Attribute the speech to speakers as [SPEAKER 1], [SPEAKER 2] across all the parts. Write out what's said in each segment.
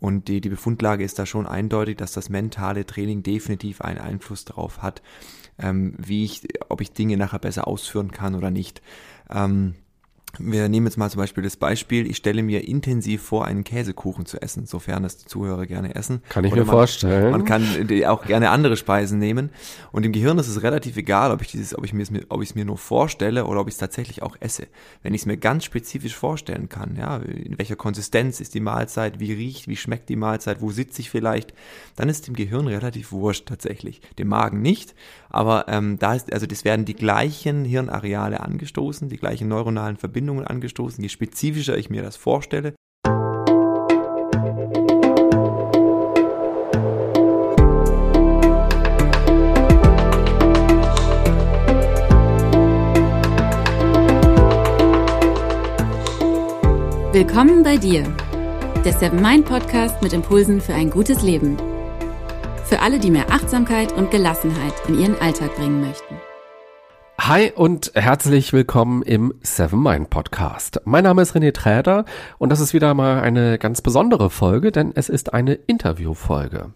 [SPEAKER 1] Und die, die Befundlage ist da schon eindeutig, dass das mentale Training definitiv einen Einfluss darauf hat, ähm, wie ich, ob ich Dinge nachher besser ausführen kann oder nicht. Ähm, wir nehmen jetzt mal zum Beispiel das Beispiel, ich stelle mir intensiv vor, einen Käsekuchen zu essen, sofern das die Zuhörer gerne essen.
[SPEAKER 2] Kann ich
[SPEAKER 1] Oder
[SPEAKER 2] mir
[SPEAKER 1] man,
[SPEAKER 2] vorstellen.
[SPEAKER 1] Man kann auch gerne andere Speisen nehmen. Und im Gehirn ist es relativ egal, ob ich dieses, ob ich mir, ob ich es mir nur vorstelle oder ob ich es tatsächlich auch esse. Wenn ich es mir ganz spezifisch vorstellen kann, ja, in welcher Konsistenz ist die Mahlzeit, wie riecht, wie schmeckt die Mahlzeit, wo sitze ich vielleicht, dann ist dem Gehirn relativ wurscht tatsächlich. Dem Magen nicht, aber ähm, da ist, also das werden die gleichen Hirnareale angestoßen, die gleichen neuronalen Verbindungen angestoßen, je spezifischer ich mir das vorstelle.
[SPEAKER 3] Willkommen bei dir, der Seven Mind Podcast mit Impulsen für ein gutes Leben. Für alle, die mehr Achtsamkeit und Gelassenheit in ihren Alltag bringen möchten.
[SPEAKER 2] Hi und herzlich willkommen im Seven Mind Podcast. Mein Name ist René Träder und das ist wieder mal eine ganz besondere Folge, denn es ist eine Interviewfolge.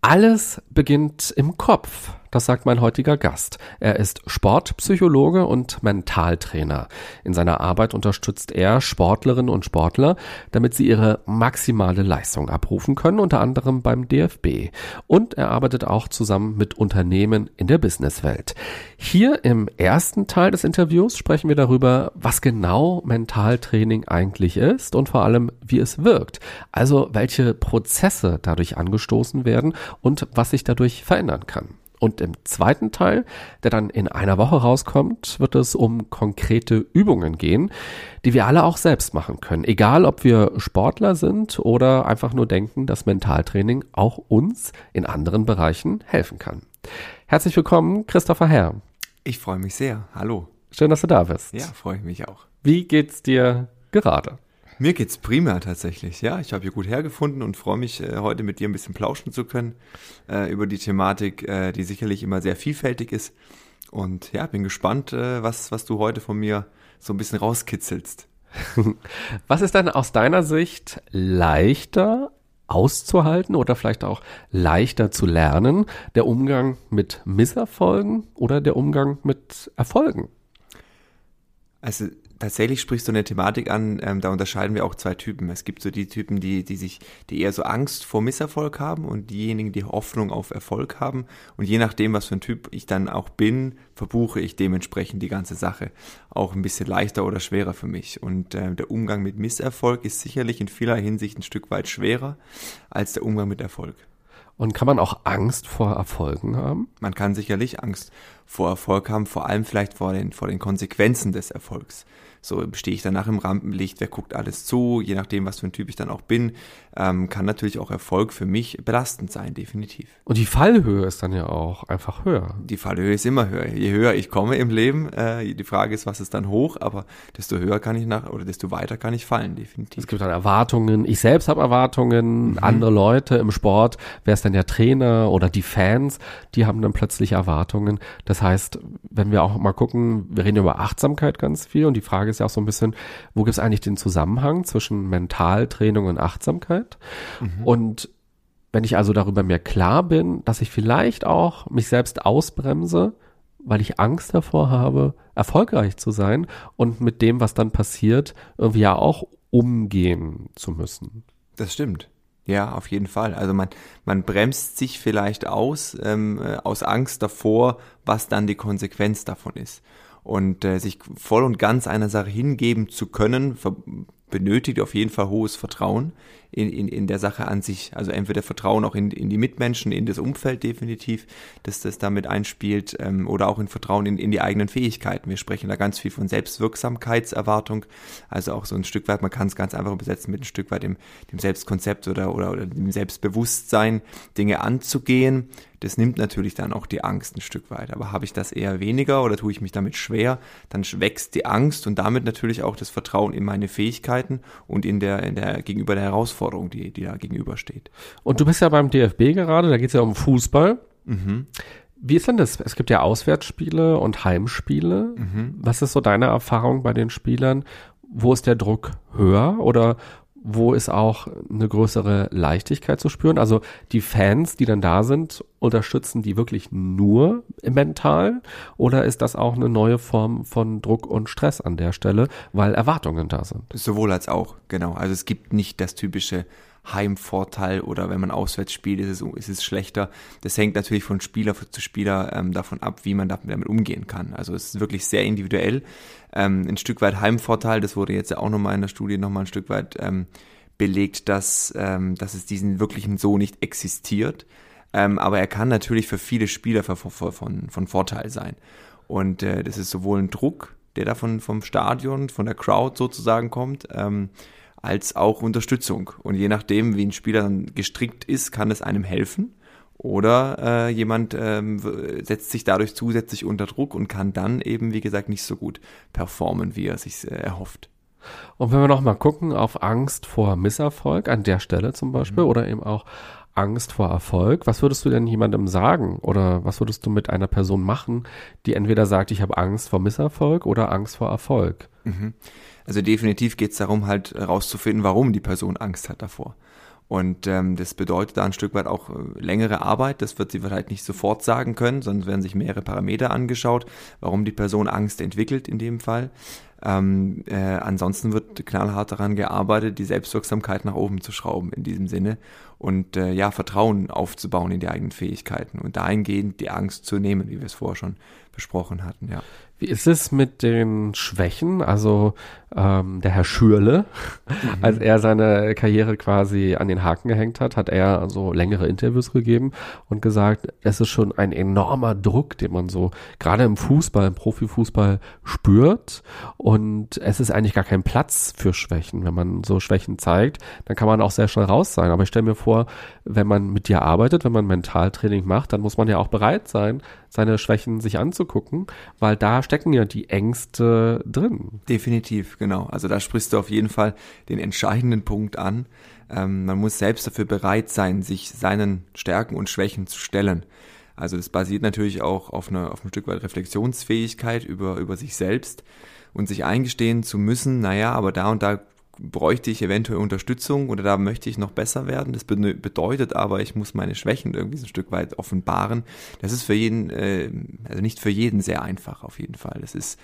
[SPEAKER 2] Alles beginnt im Kopf. Das sagt mein heutiger Gast. Er ist Sportpsychologe und Mentaltrainer. In seiner Arbeit unterstützt er Sportlerinnen und Sportler, damit sie ihre maximale Leistung abrufen können, unter anderem beim DFB. Und er arbeitet auch zusammen mit Unternehmen in der Businesswelt. Hier im ersten Teil des Interviews sprechen wir darüber, was genau Mentaltraining eigentlich ist und vor allem, wie es wirkt. Also welche Prozesse dadurch angestoßen werden und was sich dadurch verändern kann. Und im zweiten Teil, der dann in einer Woche rauskommt, wird es um konkrete Übungen gehen, die wir alle auch selbst machen können. Egal, ob wir Sportler sind oder einfach nur denken, dass Mentaltraining auch uns in anderen Bereichen helfen kann. Herzlich willkommen, Christopher Herr.
[SPEAKER 1] Ich freue mich sehr. Hallo.
[SPEAKER 2] Schön, dass du da bist.
[SPEAKER 1] Ja, freue ich mich auch.
[SPEAKER 2] Wie geht's dir gerade?
[SPEAKER 1] Mir geht's prima tatsächlich. Ja, ich habe hier gut hergefunden und freue mich, äh, heute mit dir ein bisschen plauschen zu können äh, über die Thematik, äh, die sicherlich immer sehr vielfältig ist. Und ja, bin gespannt, äh, was, was du heute von mir so ein bisschen rauskitzelst.
[SPEAKER 2] was ist denn aus deiner Sicht leichter auszuhalten oder vielleicht auch leichter zu lernen? Der Umgang mit Misserfolgen oder der Umgang mit Erfolgen?
[SPEAKER 1] Also tatsächlich sprichst du eine Thematik an, ähm, da unterscheiden wir auch zwei Typen. Es gibt so die Typen, die, die sich, die eher so Angst vor Misserfolg haben und diejenigen, die Hoffnung auf Erfolg haben. Und je nachdem, was für ein Typ ich dann auch bin, verbuche ich dementsprechend die ganze Sache. Auch ein bisschen leichter oder schwerer für mich. Und äh, der Umgang mit Misserfolg ist sicherlich in vieler Hinsicht ein Stück weit schwerer als der Umgang mit Erfolg.
[SPEAKER 2] Und kann man auch Angst vor Erfolgen haben?
[SPEAKER 1] Man kann sicherlich Angst vor Erfolg haben, vor allem vielleicht vor den, vor den Konsequenzen des Erfolgs. So stehe ich danach im Rampenlicht, wer guckt alles zu, je nachdem, was für ein Typ ich dann auch bin, ähm, kann natürlich auch Erfolg für mich belastend sein, definitiv.
[SPEAKER 2] Und die Fallhöhe ist dann ja auch einfach höher.
[SPEAKER 1] Die Fallhöhe ist immer höher. Je höher ich komme im Leben, äh, die Frage ist, was ist dann hoch, aber desto höher kann ich nach oder desto weiter kann ich fallen, definitiv.
[SPEAKER 2] Es gibt dann Erwartungen. Ich selbst habe Erwartungen, mhm. andere Leute im Sport, wer ist denn der Trainer oder die Fans, die haben dann plötzlich Erwartungen. Das heißt, wenn wir auch mal gucken, wir reden über Achtsamkeit ganz viel und die Frage ist ja auch so ein bisschen, wo gibt es eigentlich den Zusammenhang zwischen Mentaltraining und Achtsamkeit? Mhm. Und wenn ich also darüber mir klar bin, dass ich vielleicht auch mich selbst ausbremse, weil ich Angst davor habe, erfolgreich zu sein und mit dem, was dann passiert, irgendwie ja auch umgehen zu müssen.
[SPEAKER 1] Das stimmt. Ja, auf jeden Fall. Also man, man bremst sich vielleicht aus, ähm, äh, aus Angst davor, was dann die Konsequenz davon ist. Und äh, sich voll und ganz einer Sache hingeben zu können, benötigt auf jeden Fall hohes Vertrauen in, in, in der Sache an sich. Also entweder Vertrauen auch in, in die Mitmenschen, in das Umfeld definitiv, dass das damit einspielt, ähm, oder auch in Vertrauen in, in die eigenen Fähigkeiten. Wir sprechen da ganz viel von Selbstwirksamkeitserwartung, also auch so ein Stück weit, man kann es ganz einfach übersetzen mit ein Stück weit dem, dem Selbstkonzept oder, oder, oder dem Selbstbewusstsein, Dinge anzugehen. Das nimmt natürlich dann auch die Angst ein Stück weit. Aber habe ich das eher weniger oder tue ich mich damit schwer, dann wächst die Angst und damit natürlich auch das Vertrauen in meine Fähigkeiten und in der, in der gegenüber der Herausforderung, die, die da gegenübersteht.
[SPEAKER 2] Und du bist ja beim DFB gerade, da geht es ja um Fußball. Mhm. Wie ist denn das? Es gibt ja Auswärtsspiele und Heimspiele. Mhm. Was ist so deine Erfahrung bei den Spielern? Wo ist der Druck höher oder wo ist auch eine größere Leichtigkeit zu spüren? Also die Fans, die dann da sind, unterstützen die wirklich nur mental oder ist das auch eine neue Form von Druck und Stress an der Stelle, weil Erwartungen da sind?
[SPEAKER 1] Sowohl als auch, genau. Also es gibt nicht das typische Heimvorteil oder wenn man auswärts spielt, ist es, ist es schlechter. Das hängt natürlich von Spieler zu Spieler ähm, davon ab, wie man damit umgehen kann. Also es ist wirklich sehr individuell. Ähm, ein Stück weit Heimvorteil, das wurde jetzt auch nochmal in der Studie nochmal ein Stück weit ähm, belegt, dass, ähm, dass es diesen wirklichen so nicht existiert. Ähm, aber er kann natürlich für viele Spieler von, von, von Vorteil sein. Und äh, das ist sowohl ein Druck, der da von, vom Stadion, von der Crowd sozusagen kommt, ähm, als auch Unterstützung. Und je nachdem, wie ein Spieler dann gestrickt ist, kann es einem helfen. Oder äh, jemand ähm, setzt sich dadurch zusätzlich unter Druck und kann dann eben, wie gesagt, nicht so gut performen, wie er sich äh, erhofft.
[SPEAKER 2] Und wenn wir nochmal gucken auf Angst vor Misserfolg an der Stelle zum Beispiel mhm. oder eben auch Angst vor Erfolg, was würdest du denn jemandem sagen oder was würdest du mit einer Person machen, die entweder sagt, ich habe Angst vor Misserfolg oder Angst vor Erfolg?
[SPEAKER 1] Mhm. Also definitiv geht es darum, halt herauszufinden, warum die Person Angst hat davor. Und ähm, das bedeutet da ein Stück weit auch äh, längere Arbeit. Das wird sie vielleicht nicht sofort sagen können, sondern werden sich mehrere Parameter angeschaut, warum die Person Angst entwickelt in dem Fall. Ähm, äh, ansonsten wird knallhart daran gearbeitet, die Selbstwirksamkeit nach oben zu schrauben in diesem Sinne und äh, ja, Vertrauen aufzubauen in die eigenen Fähigkeiten und dahingehend die Angst zu nehmen, wie wir es vorher schon besprochen hatten, ja.
[SPEAKER 2] Wie ist es mit den Schwächen? Also ähm, der Herr Schürle, mhm. als er seine Karriere quasi an den Haken gehängt hat, hat er also längere Interviews gegeben und gesagt, es ist schon ein enormer Druck, den man so gerade im Fußball, im Profifußball spürt. Und es ist eigentlich gar kein Platz für Schwächen. Wenn man so Schwächen zeigt, dann kann man auch sehr schnell raus sein. Aber ich stelle mir vor, wenn man mit dir arbeitet, wenn man Mentaltraining macht, dann muss man ja auch bereit sein, seine Schwächen sich anzugucken, weil da stecken ja die Ängste drin.
[SPEAKER 1] Definitiv, genau. Also da sprichst du auf jeden Fall den entscheidenden Punkt an. Ähm, man muss selbst dafür bereit sein, sich seinen Stärken und Schwächen zu stellen. Also das basiert natürlich auch auf, eine, auf ein Stück weit Reflexionsfähigkeit über, über sich selbst und sich eingestehen zu müssen, naja, aber da und da bräuchte ich eventuell Unterstützung oder da möchte ich noch besser werden. Das bedeutet aber, ich muss meine Schwächen irgendwie so ein Stück weit offenbaren. Das ist für jeden, äh, also nicht für jeden sehr einfach auf jeden Fall. Das ist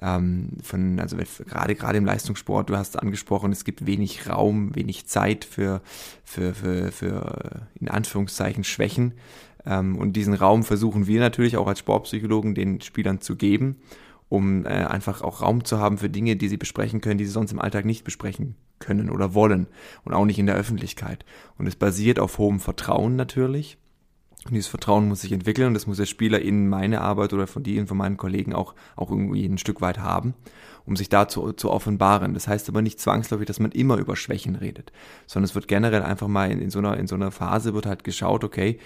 [SPEAKER 1] ähm, von, also gerade gerade im Leistungssport, du hast angesprochen, es gibt wenig Raum, wenig Zeit für, für, für, für in Anführungszeichen Schwächen. Ähm, und diesen Raum versuchen wir natürlich auch als Sportpsychologen den Spielern zu geben um äh, einfach auch Raum zu haben für Dinge, die sie besprechen können, die sie sonst im Alltag nicht besprechen können oder wollen und auch nicht in der Öffentlichkeit. Und es basiert auf hohem Vertrauen natürlich. Und dieses Vertrauen muss sich entwickeln und das muss der Spieler in meine Arbeit oder von und von meinen Kollegen auch, auch irgendwie ein Stück weit haben, um sich da zu, offenbaren. Das heißt aber nicht zwangsläufig, dass man immer über Schwächen redet, sondern es wird generell einfach mal in, in so einer, in so einer Phase wird halt geschaut, okay,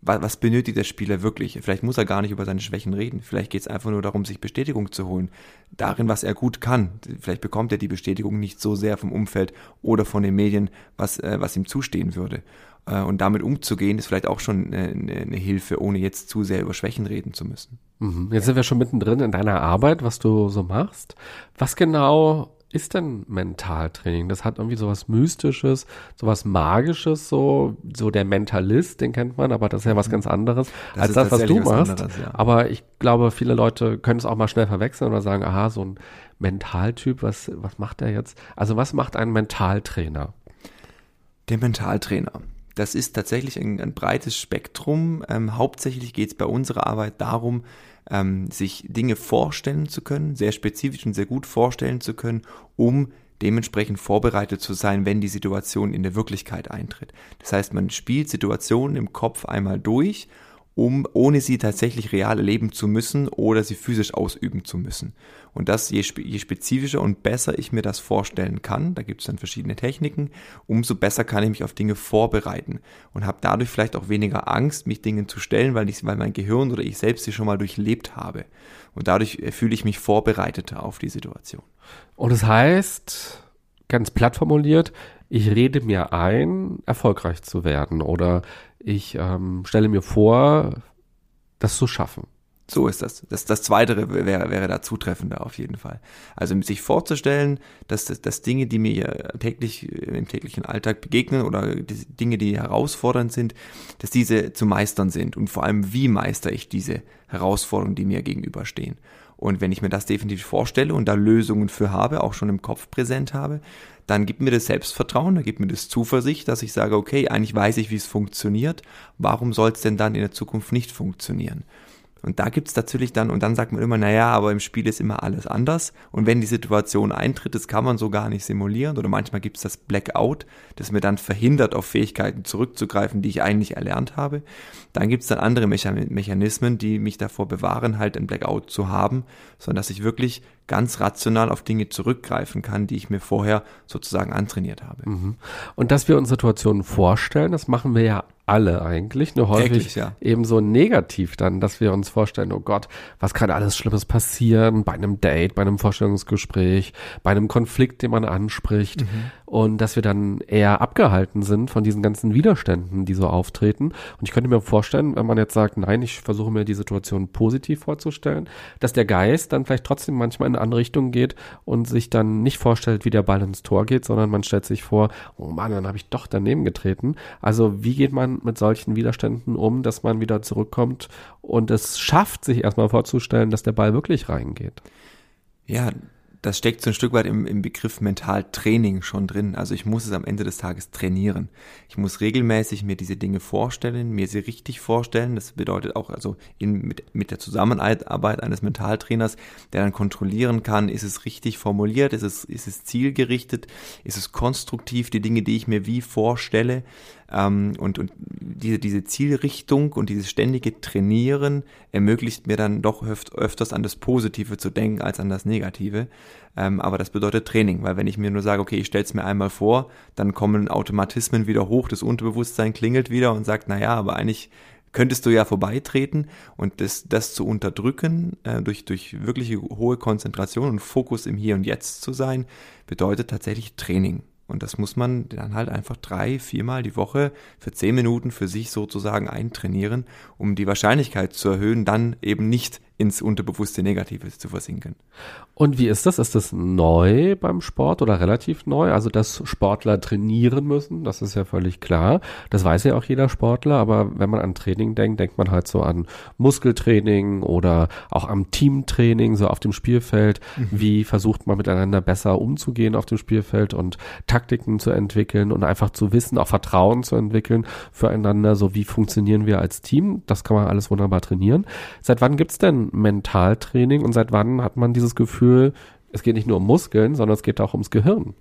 [SPEAKER 1] was benötigt der Spieler wirklich? Vielleicht muss er gar nicht über seine Schwächen reden. Vielleicht geht es einfach nur darum, sich Bestätigung zu holen. Darin, was er gut kann. Vielleicht bekommt er die Bestätigung nicht so sehr vom Umfeld oder von den Medien, was, äh, was ihm zustehen würde. Äh, und damit umzugehen, ist vielleicht auch schon eine, eine, Hilfe, ohne jetzt zu sehr über Schwächen reden zu müssen.
[SPEAKER 2] Mhm. Jetzt sind wir schon mittendrin in deiner Arbeit, was du so machst. Was genau ist denn Mentaltraining? Das hat irgendwie sowas Mystisches, sowas Magisches, so, so der Mentalist, den kennt man, aber das ist ja was mhm. ganz anderes das als das, was du machst. Anderes, ja. Aber ich glaube, viele Leute können es auch mal schnell verwechseln oder sagen, aha, so ein Mentaltyp, was, was macht der jetzt? Also was macht ein Mentaltrainer?
[SPEAKER 1] Der Mentaltrainer. Das ist tatsächlich ein, ein breites Spektrum. Ähm, hauptsächlich geht es bei unserer Arbeit darum, ähm, sich Dinge vorstellen zu können, sehr spezifisch und sehr gut vorstellen zu können, um dementsprechend vorbereitet zu sein, wenn die Situation in der Wirklichkeit eintritt. Das heißt, man spielt Situationen im Kopf einmal durch um, ohne sie tatsächlich real erleben zu müssen oder sie physisch ausüben zu müssen. Und das, je, je spezifischer und besser ich mir das vorstellen kann, da gibt es dann verschiedene Techniken, umso besser kann ich mich auf Dinge vorbereiten und habe dadurch vielleicht auch weniger Angst, mich Dingen zu stellen, weil, ich, weil mein Gehirn oder ich selbst sie schon mal durchlebt habe. Und dadurch äh, fühle ich mich vorbereiteter auf die Situation.
[SPEAKER 2] Und das heißt, ganz platt formuliert, ich rede mir ein, erfolgreich zu werden oder ich ähm, stelle mir vor, das zu schaffen.
[SPEAKER 1] So ist das. Das, das Zweite wäre, wäre da zutreffender auf jeden Fall. Also sich vorzustellen, dass, dass, Dinge, die mir täglich im täglichen Alltag begegnen oder die Dinge, die herausfordernd sind, dass diese zu meistern sind und vor allem, wie meister ich diese Herausforderungen, die mir gegenüberstehen. Und wenn ich mir das definitiv vorstelle und da Lösungen für habe, auch schon im Kopf präsent habe, dann gibt mir das Selbstvertrauen, dann gibt mir das Zuversicht, dass ich sage, okay, eigentlich weiß ich, wie es funktioniert. Warum soll es denn dann in der Zukunft nicht funktionieren? Und da gibt's natürlich dann, und dann sagt man immer, naja, aber im Spiel ist immer alles anders. Und wenn die Situation eintritt, das kann man so gar nicht simulieren. Oder manchmal gibt's das Blackout, das mir dann verhindert, auf Fähigkeiten zurückzugreifen, die ich eigentlich erlernt habe. Dann gibt's dann andere Mechanismen, die mich davor bewahren, halt ein Blackout zu haben, sondern dass ich wirklich ganz rational auf Dinge zurückgreifen kann, die ich mir vorher sozusagen antrainiert habe.
[SPEAKER 2] Mhm. Und dass wir uns Situationen vorstellen, das machen wir ja alle eigentlich, nur häufig
[SPEAKER 1] Täglich, ja.
[SPEAKER 2] eben so negativ dann, dass wir uns vorstellen, oh Gott, was kann alles Schlimmes passieren bei einem Date, bei einem Vorstellungsgespräch, bei einem Konflikt, den man anspricht mhm. Und dass wir dann eher abgehalten sind von diesen ganzen Widerständen, die so auftreten. Und ich könnte mir vorstellen, wenn man jetzt sagt, nein, ich versuche mir die Situation positiv vorzustellen, dass der Geist dann vielleicht trotzdem manchmal in eine andere Richtung geht und sich dann nicht vorstellt, wie der Ball ins Tor geht, sondern man stellt sich vor, oh Mann, dann habe ich doch daneben getreten. Also wie geht man mit solchen Widerständen um, dass man wieder zurückkommt und es schafft, sich erstmal vorzustellen, dass der Ball wirklich reingeht.
[SPEAKER 1] Ja, das steckt so ein Stück weit im, im Begriff Mentaltraining schon drin. Also ich muss es am Ende des Tages trainieren. Ich muss regelmäßig mir diese Dinge vorstellen, mir sie richtig vorstellen. Das bedeutet auch also in, mit, mit der Zusammenarbeit eines Mentaltrainers, der dann kontrollieren kann, ist es richtig formuliert, ist es, ist es zielgerichtet, ist es konstruktiv, die Dinge, die ich mir wie vorstelle. Ähm, und, und diese, diese Zielrichtung und dieses ständige Trainieren ermöglicht mir dann doch öft, öfters an das Positive zu denken als an das Negative. Ähm, aber das bedeutet Training, weil wenn ich mir nur sage, okay, ich stelle es mir einmal vor, dann kommen Automatismen wieder hoch, das Unterbewusstsein klingelt wieder und sagt, naja, aber eigentlich könntest du ja vorbeitreten und das, das zu unterdrücken, äh, durch, durch wirkliche hohe Konzentration und Fokus im Hier und Jetzt zu sein, bedeutet tatsächlich Training. Und das muss man dann halt einfach drei, viermal die Woche für zehn Minuten für sich sozusagen eintrainieren, um die Wahrscheinlichkeit zu erhöhen, dann eben nicht ins unterbewusste Negative zu versinken.
[SPEAKER 2] Und wie ist das? Ist das neu beim Sport oder relativ neu? Also, dass Sportler trainieren müssen, das ist ja völlig klar. Das weiß ja auch jeder Sportler, aber wenn man an Training denkt, denkt man halt so an Muskeltraining oder auch am Teamtraining, so auf dem Spielfeld. Mhm. Wie versucht man miteinander besser umzugehen auf dem Spielfeld und Taktiken zu entwickeln und einfach zu wissen, auch Vertrauen zu entwickeln füreinander, so wie funktionieren wir als Team. Das kann man alles wunderbar trainieren. Seit wann gibt's denn Mentaltraining und seit wann hat man dieses Gefühl, es geht nicht nur um Muskeln, sondern es geht auch ums Gehirn?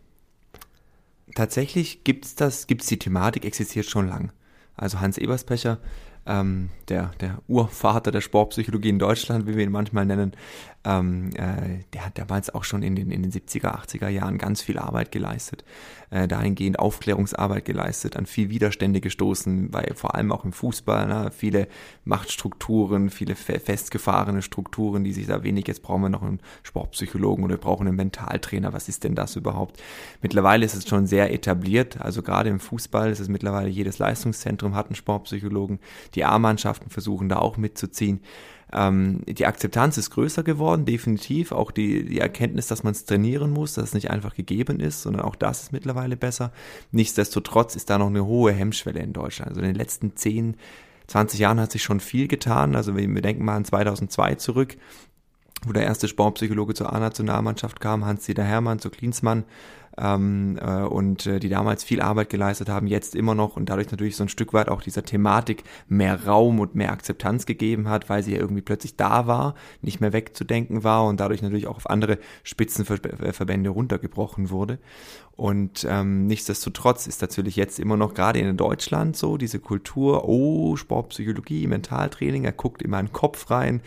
[SPEAKER 1] Tatsächlich gibt's das, gibt's die Thematik, existiert schon lang. Also Hans Eberspecher, ähm, der, der Urvater der Sportpsychologie in Deutschland, wie wir ihn manchmal nennen, ähm, äh, der hat damals auch schon in den, in den 70er, 80er Jahren ganz viel Arbeit geleistet, äh, dahingehend Aufklärungsarbeit geleistet, an viel Widerstände gestoßen, weil vor allem auch im Fußball, ne, viele Machtstrukturen, viele fe festgefahrene Strukturen, die sich da wenig, jetzt brauchen wir noch einen Sportpsychologen oder wir brauchen einen Mentaltrainer, was ist denn das überhaupt? Mittlerweile ist es schon sehr etabliert, also gerade im Fußball ist es mittlerweile jedes Leistungszentrum hat einen Sportpsychologen, die A-Mannschaften versuchen da auch mitzuziehen. Ähm, die Akzeptanz ist größer geworden, definitiv. Auch die, die Erkenntnis, dass man es trainieren muss, dass es nicht einfach gegeben ist, sondern auch das ist mittlerweile besser. Nichtsdestotrotz ist da noch eine hohe Hemmschwelle in Deutschland. Also in den letzten 10, 20 Jahren hat sich schon viel getan. Also wir, wir denken mal an 2002 zurück wo der erste Sportpsychologe zur A-Nationalmannschaft kam, Hans-Dieter Hermann zu Klinsmann, ähm, äh, und äh, die damals viel Arbeit geleistet haben, jetzt immer noch und dadurch natürlich so ein Stück weit auch dieser Thematik mehr Raum und mehr Akzeptanz gegeben hat, weil sie ja irgendwie plötzlich da war, nicht mehr wegzudenken war und dadurch natürlich auch auf andere Spitzenverbände runtergebrochen wurde. Und ähm, nichtsdestotrotz ist natürlich jetzt immer noch gerade in Deutschland so diese Kultur, oh, Sportpsychologie, Mentaltraining, er guckt in meinen Kopf rein,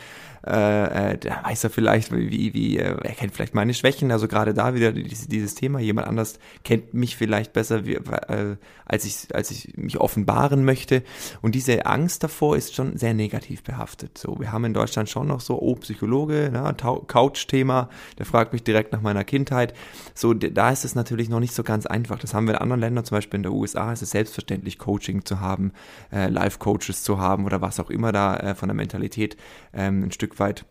[SPEAKER 1] äh, äh, da weiß er vielleicht, wie, wie, äh, er kennt vielleicht meine Schwächen, also gerade da wieder dieses, dieses Thema, jemand anders kennt mich vielleicht besser, wie, äh, als ich, als ich mich offenbaren möchte. Und diese Angst davor ist schon sehr negativ behaftet. So, wir haben in Deutschland schon noch so, oh, Psychologe, ne, Couch-Thema, der fragt mich direkt nach meiner Kindheit. So, da ist es natürlich noch nicht so ganz einfach. Das haben wir in anderen Ländern, zum Beispiel in der USA, ist es selbstverständlich, Coaching zu haben, äh, Live-Coaches zu haben oder was auch immer da äh, von der Mentalität ähm, ein Stück Stück weit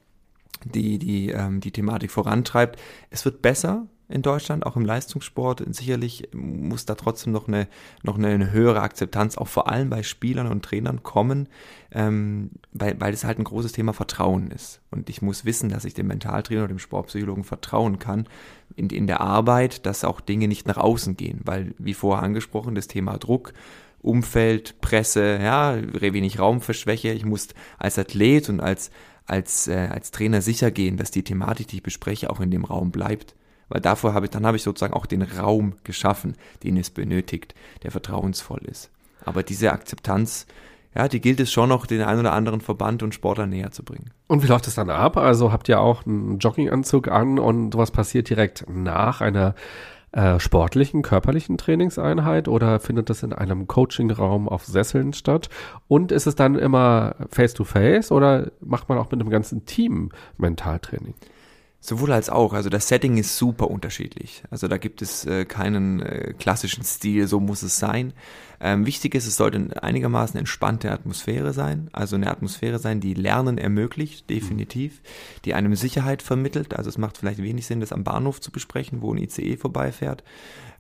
[SPEAKER 1] die, die, ähm, die Thematik vorantreibt. Es wird besser in Deutschland, auch im Leistungssport. Sicherlich muss da trotzdem noch eine, noch eine höhere Akzeptanz, auch vor allem bei Spielern und Trainern kommen, ähm, weil, weil es halt ein großes Thema Vertrauen ist. Und ich muss wissen, dass ich dem Mentaltrainer oder dem Sportpsychologen vertrauen kann in, in der Arbeit, dass auch Dinge nicht nach außen gehen, weil, wie vorher angesprochen, das Thema Druck, Umfeld, Presse, ja, wenig Raum für Schwäche. Ich muss als Athlet und als, als, äh, als Trainer sicher gehen, dass die Thematik, die ich bespreche, auch in dem Raum bleibt. Weil davor habe ich, dann habe ich sozusagen auch den Raum geschaffen, den es benötigt, der vertrauensvoll ist. Aber diese Akzeptanz, ja, die gilt es schon noch, den einen oder anderen Verband und Sportler näher zu bringen.
[SPEAKER 2] Und wie läuft es dann ab? Also habt ihr auch einen Jogginganzug an und was passiert direkt nach einer äh, sportlichen, körperlichen Trainingseinheit oder findet das in einem Coachingraum auf Sesseln statt? Und ist es dann immer face-to-face -face oder macht man auch mit einem ganzen Team Mentaltraining?
[SPEAKER 1] Sowohl als auch. Also das Setting ist super unterschiedlich. Also da gibt es äh, keinen äh, klassischen Stil, so muss es sein. Ähm, wichtig ist, es sollte einigermaßen entspannte Atmosphäre sein. Also eine Atmosphäre sein, die Lernen ermöglicht, definitiv. Die einem Sicherheit vermittelt. Also es macht vielleicht wenig Sinn, das am Bahnhof zu besprechen, wo ein ICE vorbeifährt.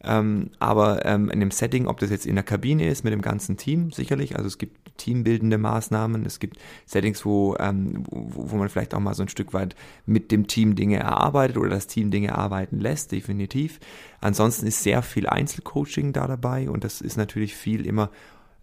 [SPEAKER 1] Ähm, aber ähm, in dem Setting, ob das jetzt in der Kabine ist, mit dem ganzen Team, sicherlich. Also es gibt teambildende Maßnahmen, es gibt Settings, wo, ähm, wo, wo man vielleicht auch mal so ein Stück weit mit dem Team Dinge erarbeitet oder das Team Dinge arbeiten lässt, definitiv. Ansonsten ist sehr viel Einzelcoaching da dabei und das ist natürlich viel immer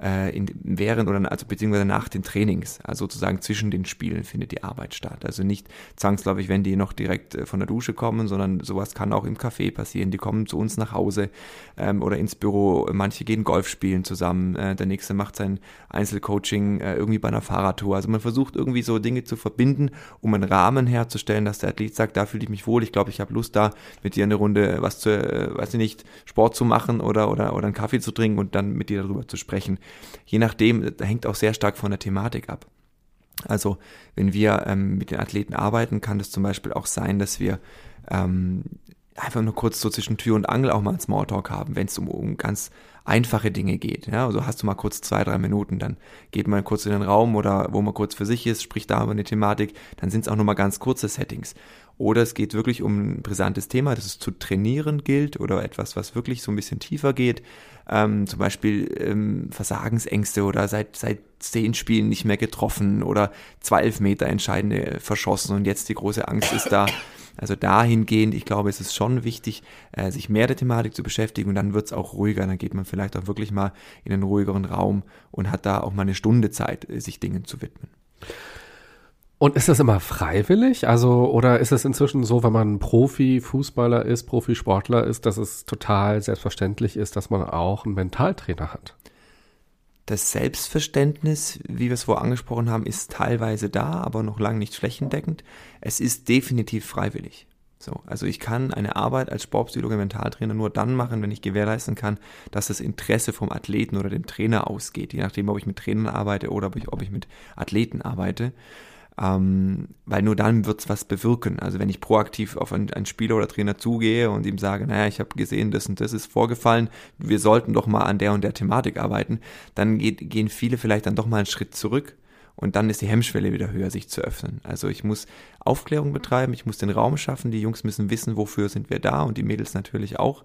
[SPEAKER 1] äh, in, während oder also beziehungsweise nach den Trainings, also sozusagen zwischen den Spielen findet die Arbeit statt. Also nicht zwangsläufig, wenn die noch direkt äh, von der Dusche kommen, sondern sowas kann auch im Café passieren. Die kommen zu uns nach Hause ähm, oder ins Büro. Manche gehen Golf spielen zusammen. Äh, der nächste macht sein Einzelcoaching äh, irgendwie bei einer Fahrradtour. Also man versucht irgendwie so Dinge zu verbinden, um einen Rahmen herzustellen, dass der Athlet sagt, da fühle ich mich wohl. Ich glaube, ich habe Lust da mit dir eine Runde was zu, äh, weiß ich nicht, Sport zu machen oder oder oder einen Kaffee zu trinken und dann mit dir darüber zu sprechen je nachdem, da hängt auch sehr stark von der Thematik ab. Also wenn wir ähm, mit den Athleten arbeiten, kann es zum Beispiel auch sein, dass wir ähm, einfach nur kurz so zwischen Tür und Angel auch mal einen Smalltalk haben, wenn es um, um ganz einfache Dinge geht. Ja, also hast du mal kurz zwei, drei Minuten, dann geht man kurz in den Raum oder wo man kurz für sich ist, spricht da über eine Thematik, dann sind es auch nur mal ganz kurze Settings. Oder es geht wirklich um ein brisantes Thema, das es zu trainieren gilt oder etwas, was wirklich so ein bisschen tiefer geht. Ähm, zum Beispiel ähm, Versagensängste oder seit, seit zehn Spielen nicht mehr getroffen oder zwölf Meter entscheidende verschossen und jetzt die große Angst ist da. Also dahingehend, ich glaube, es ist schon wichtig, äh, sich mehr der Thematik zu beschäftigen und dann wird es auch ruhiger. Dann geht man vielleicht auch wirklich mal in einen ruhigeren Raum und hat da auch mal eine Stunde Zeit, äh, sich Dingen zu widmen.
[SPEAKER 2] Und ist das immer freiwillig? Also, oder ist es inzwischen so, wenn man Profi-Fußballer ist, Profisportler ist, dass es total selbstverständlich ist, dass man auch einen Mentaltrainer hat?
[SPEAKER 1] Das Selbstverständnis, wie wir es vorher angesprochen haben, ist teilweise da, aber noch lange nicht flächendeckend. Es ist definitiv freiwillig. So, also ich kann eine Arbeit als Sportpsychologe, Mentaltrainer nur dann machen, wenn ich gewährleisten kann, dass das Interesse vom Athleten oder dem Trainer ausgeht, je nachdem, ob ich mit Trainern arbeite oder ob ich, ob ich mit Athleten arbeite ähm, weil nur dann wird's was bewirken. Also wenn ich proaktiv auf einen, einen, Spieler oder Trainer zugehe und ihm sage, naja, ich habe gesehen, das und das ist vorgefallen, wir sollten doch mal an der und der Thematik arbeiten, dann geht, gehen viele vielleicht dann doch mal einen Schritt zurück und dann ist die Hemmschwelle wieder höher, sich zu öffnen. Also ich muss Aufklärung betreiben, ich muss den Raum schaffen, die Jungs müssen wissen, wofür sind wir da und die Mädels natürlich auch.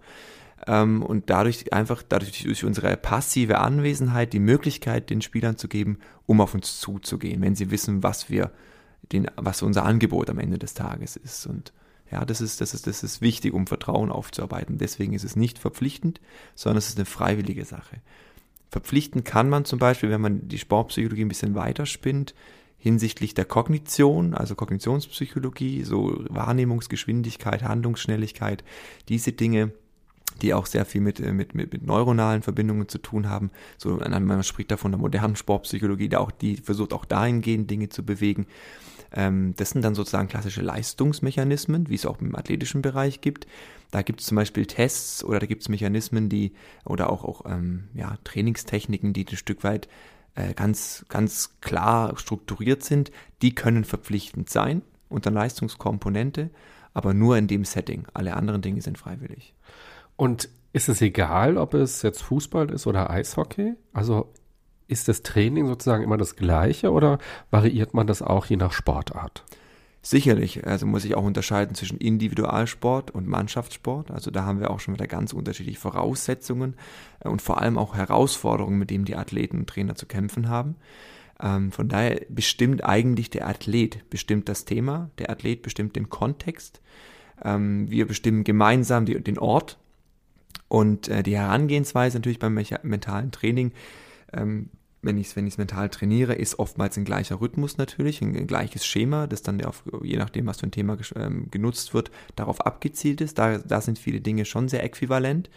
[SPEAKER 1] Ähm, und dadurch einfach, dadurch durch unsere passive Anwesenheit die Möglichkeit den Spielern zu geben, um auf uns zuzugehen, wenn sie wissen, was wir, den, was unser Angebot am Ende des Tages ist. Und ja, das ist, das ist, das ist wichtig, um Vertrauen aufzuarbeiten. Deswegen ist es nicht verpflichtend, sondern es ist eine freiwillige Sache. Verpflichten kann man zum Beispiel, wenn man die Sportpsychologie ein bisschen weiterspinnt, hinsichtlich der Kognition, also Kognitionspsychologie, so Wahrnehmungsgeschwindigkeit, Handlungsschnelligkeit, diese Dinge die auch sehr viel mit, äh, mit, mit, mit neuronalen Verbindungen zu tun haben. So, man spricht da von der modernen Sportpsychologie, die auch, die versucht auch dahingehend Dinge zu bewegen. Ähm, das sind dann sozusagen klassische Leistungsmechanismen, wie es auch im athletischen Bereich gibt. Da gibt es zum Beispiel Tests oder da gibt es Mechanismen, die oder auch, auch ähm, ja, Trainingstechniken, die ein Stück weit äh, ganz, ganz klar strukturiert sind. Die können verpflichtend sein unter Leistungskomponente, aber nur in dem Setting. Alle anderen Dinge sind freiwillig.
[SPEAKER 2] Und ist es egal, ob es jetzt Fußball ist oder Eishockey? Also ist das Training sozusagen immer das gleiche oder variiert man das auch je nach Sportart?
[SPEAKER 1] Sicherlich, also muss ich auch unterscheiden zwischen Individualsport und Mannschaftssport. Also da haben wir auch schon wieder ganz unterschiedliche Voraussetzungen äh, und vor allem auch Herausforderungen, mit denen die Athleten und Trainer zu kämpfen haben. Ähm, von daher bestimmt eigentlich der Athlet, bestimmt das Thema, der Athlet bestimmt den Kontext. Ähm, wir bestimmen gemeinsam den Ort und äh, die Herangehensweise natürlich beim mentalen Training ähm, wenn ich es wenn mental trainiere, ist oftmals ein gleicher Rhythmus natürlich, ein, ein gleiches Schema, das dann auf, je nachdem, was für ein Thema ähm, genutzt wird, darauf abgezielt ist. Da, da sind viele Dinge schon sehr äquivalent.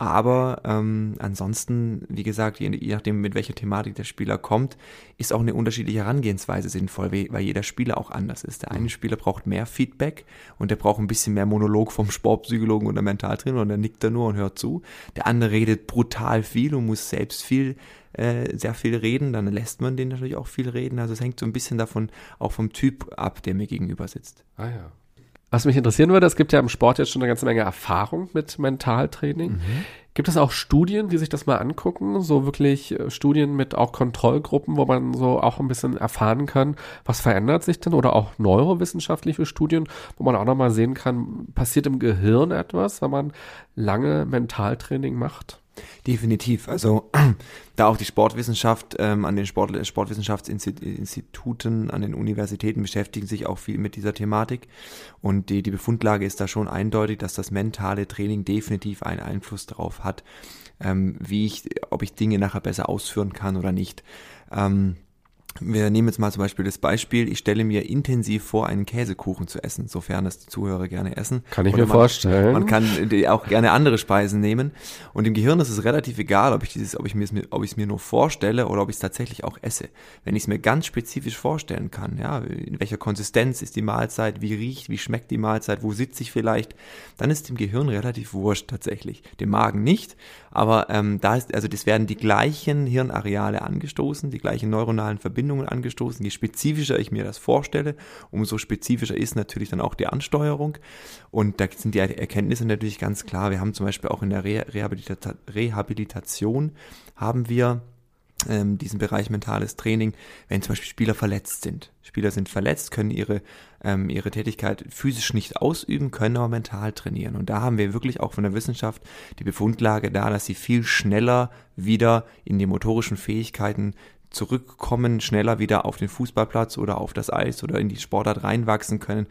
[SPEAKER 1] Aber ähm, ansonsten, wie gesagt, je, je, nachdem, mit welcher Thematik der Spieler kommt, ist auch eine unterschiedliche Herangehensweise sinnvoll, weil jeder Spieler auch anders ist. Der eine Spieler braucht mehr Feedback und der braucht ein bisschen mehr Monolog vom Sportpsychologen oder Mentaltrainer und der nickt da nur und hört zu. Der andere redet brutal viel und muss selbst viel äh, sehr viel reden, dann lässt man den natürlich auch viel reden. Also es hängt so ein bisschen davon auch vom Typ ab, der mir gegenüber sitzt.
[SPEAKER 2] Ah ja. Was mich interessieren würde, es gibt ja im Sport jetzt schon eine ganze Menge Erfahrung mit Mentaltraining. Mhm. Gibt es auch Studien, die sich das mal angucken? So wirklich äh, Studien mit auch Kontrollgruppen, wo man so auch ein bisschen erfahren kann, was verändert sich denn? Oder auch neurowissenschaftliche Studien, wo man auch nochmal sehen kann, passiert im Gehirn etwas, wenn man lange Mentaltraining macht?
[SPEAKER 1] Definitiv. Also da auch die Sportwissenschaft ähm, an den Sport, Sportwissenschaftsinstituten, an den Universitäten beschäftigen sich auch viel mit dieser Thematik. Und die, die Befundlage ist da schon eindeutig, dass das mentale Training definitiv einen Einfluss darauf hat, ähm, wie ich, ob ich Dinge nachher besser ausführen kann oder nicht. Ähm, wir nehmen jetzt mal zum Beispiel das Beispiel, ich stelle mir intensiv vor, einen Käsekuchen zu essen, sofern das die Zuhörer gerne essen.
[SPEAKER 2] Kann ich Oder mir man, vorstellen.
[SPEAKER 1] Man kann auch gerne andere Speisen nehmen. Und im Gehirn ist es relativ egal, ob ich dieses, ob ich mir, ob ich es mir nur vorstelle oder ob ich es tatsächlich auch esse. Wenn ich es mir ganz spezifisch vorstellen kann, ja, in welcher Konsistenz ist die Mahlzeit, wie riecht, wie schmeckt die Mahlzeit, wo sitze ich vielleicht, dann ist dem Gehirn relativ wurscht tatsächlich. Dem Magen nicht, aber ähm, da ist, also das werden die gleichen Hirnareale angestoßen, die gleichen neuronalen Verbindungen angestoßen. Je spezifischer ich mir das vorstelle, umso spezifischer ist natürlich dann auch die Ansteuerung. Und da sind die Erkenntnisse natürlich ganz klar. Wir haben zum Beispiel auch in der Re Rehabilita Rehabilitation haben wir ähm, diesen Bereich mentales Training, wenn zum Beispiel Spieler verletzt sind. Spieler sind verletzt, können ihre, ähm, ihre Tätigkeit physisch nicht ausüben, können aber mental trainieren. Und da haben wir wirklich auch von der Wissenschaft die Befundlage da, dass sie viel schneller wieder in die motorischen Fähigkeiten zurückkommen, schneller wieder auf den Fußballplatz oder auf das Eis oder in die Sportart reinwachsen können,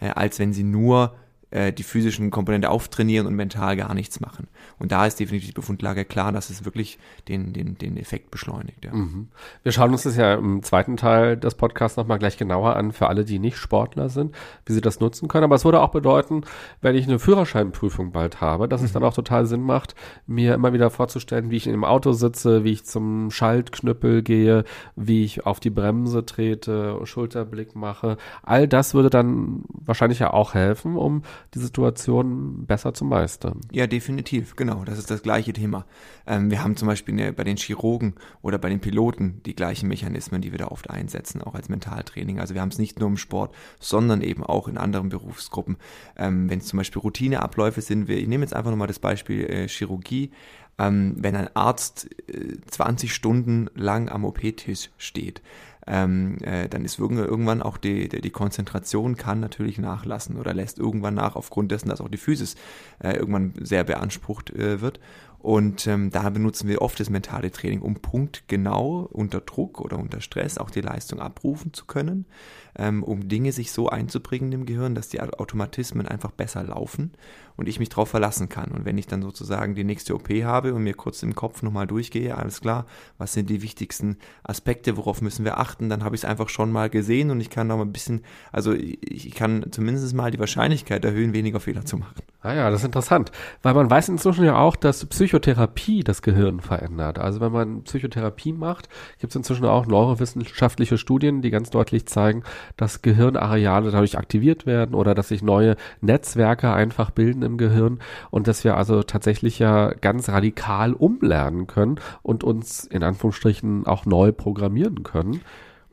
[SPEAKER 1] äh, als wenn sie nur äh, die physischen Komponente auftrainieren und mental gar nichts machen. Und da ist definitiv die Befundlage klar, dass es wirklich den, den, den Effekt beschleunigt. Ja. Mhm.
[SPEAKER 2] Wir schauen uns das ja im zweiten Teil des Podcasts nochmal gleich genauer an, für alle, die nicht Sportler sind, wie sie das nutzen können. Aber es würde auch bedeuten, wenn ich eine Führerscheinprüfung bald habe, dass mhm. es dann auch total Sinn macht, mir immer wieder vorzustellen, wie ich in dem Auto sitze, wie ich zum Schaltknüppel gehe, wie ich auf die Bremse trete, Schulterblick mache. All das würde dann wahrscheinlich ja auch helfen, um die Situation besser zu meistern.
[SPEAKER 1] Ja, definitiv, genau. Das ist das gleiche Thema. Ähm, wir haben zum Beispiel eine, bei den Chirurgen oder bei den Piloten die gleichen Mechanismen, die wir da oft einsetzen, auch als Mentaltraining. Also wir haben es nicht nur im Sport, sondern eben auch in anderen Berufsgruppen. Ähm, Wenn es zum Beispiel Routineabläufe sind, wir, ich nehme jetzt einfach nochmal das Beispiel äh, Chirurgie. Ähm, wenn ein Arzt äh, 20 Stunden lang am OP-Tisch steht, ähm, äh, dann ist irgendwann auch die, die, Konzentration kann natürlich nachlassen oder lässt irgendwann nach aufgrund dessen, dass auch die Physis äh, irgendwann sehr beansprucht äh, wird. Und ähm, da benutzen wir oft das mentale Training, um punktgenau unter Druck oder unter Stress auch die Leistung abrufen zu können, ähm, um Dinge sich so einzubringen im Gehirn, dass die Automatismen einfach besser laufen und ich mich darauf verlassen kann. Und wenn ich dann sozusagen die nächste OP habe und mir kurz im Kopf nochmal durchgehe, alles klar, was sind die wichtigsten Aspekte, worauf müssen wir achten, dann habe ich es einfach schon mal gesehen und ich kann noch mal ein bisschen, also ich kann zumindest mal die Wahrscheinlichkeit erhöhen, weniger Fehler zu machen.
[SPEAKER 2] Ah ja, das ist interessant, weil man weiß inzwischen ja auch, dass Psychotherapie das Gehirn verändert. Also wenn man Psychotherapie macht, gibt es inzwischen auch neurowissenschaftliche Studien, die ganz deutlich zeigen, dass Gehirnareale dadurch aktiviert werden oder dass sich neue Netzwerke einfach bilden im Gehirn und dass wir also tatsächlich ja ganz radikal umlernen können und uns in Anführungsstrichen auch neu programmieren können.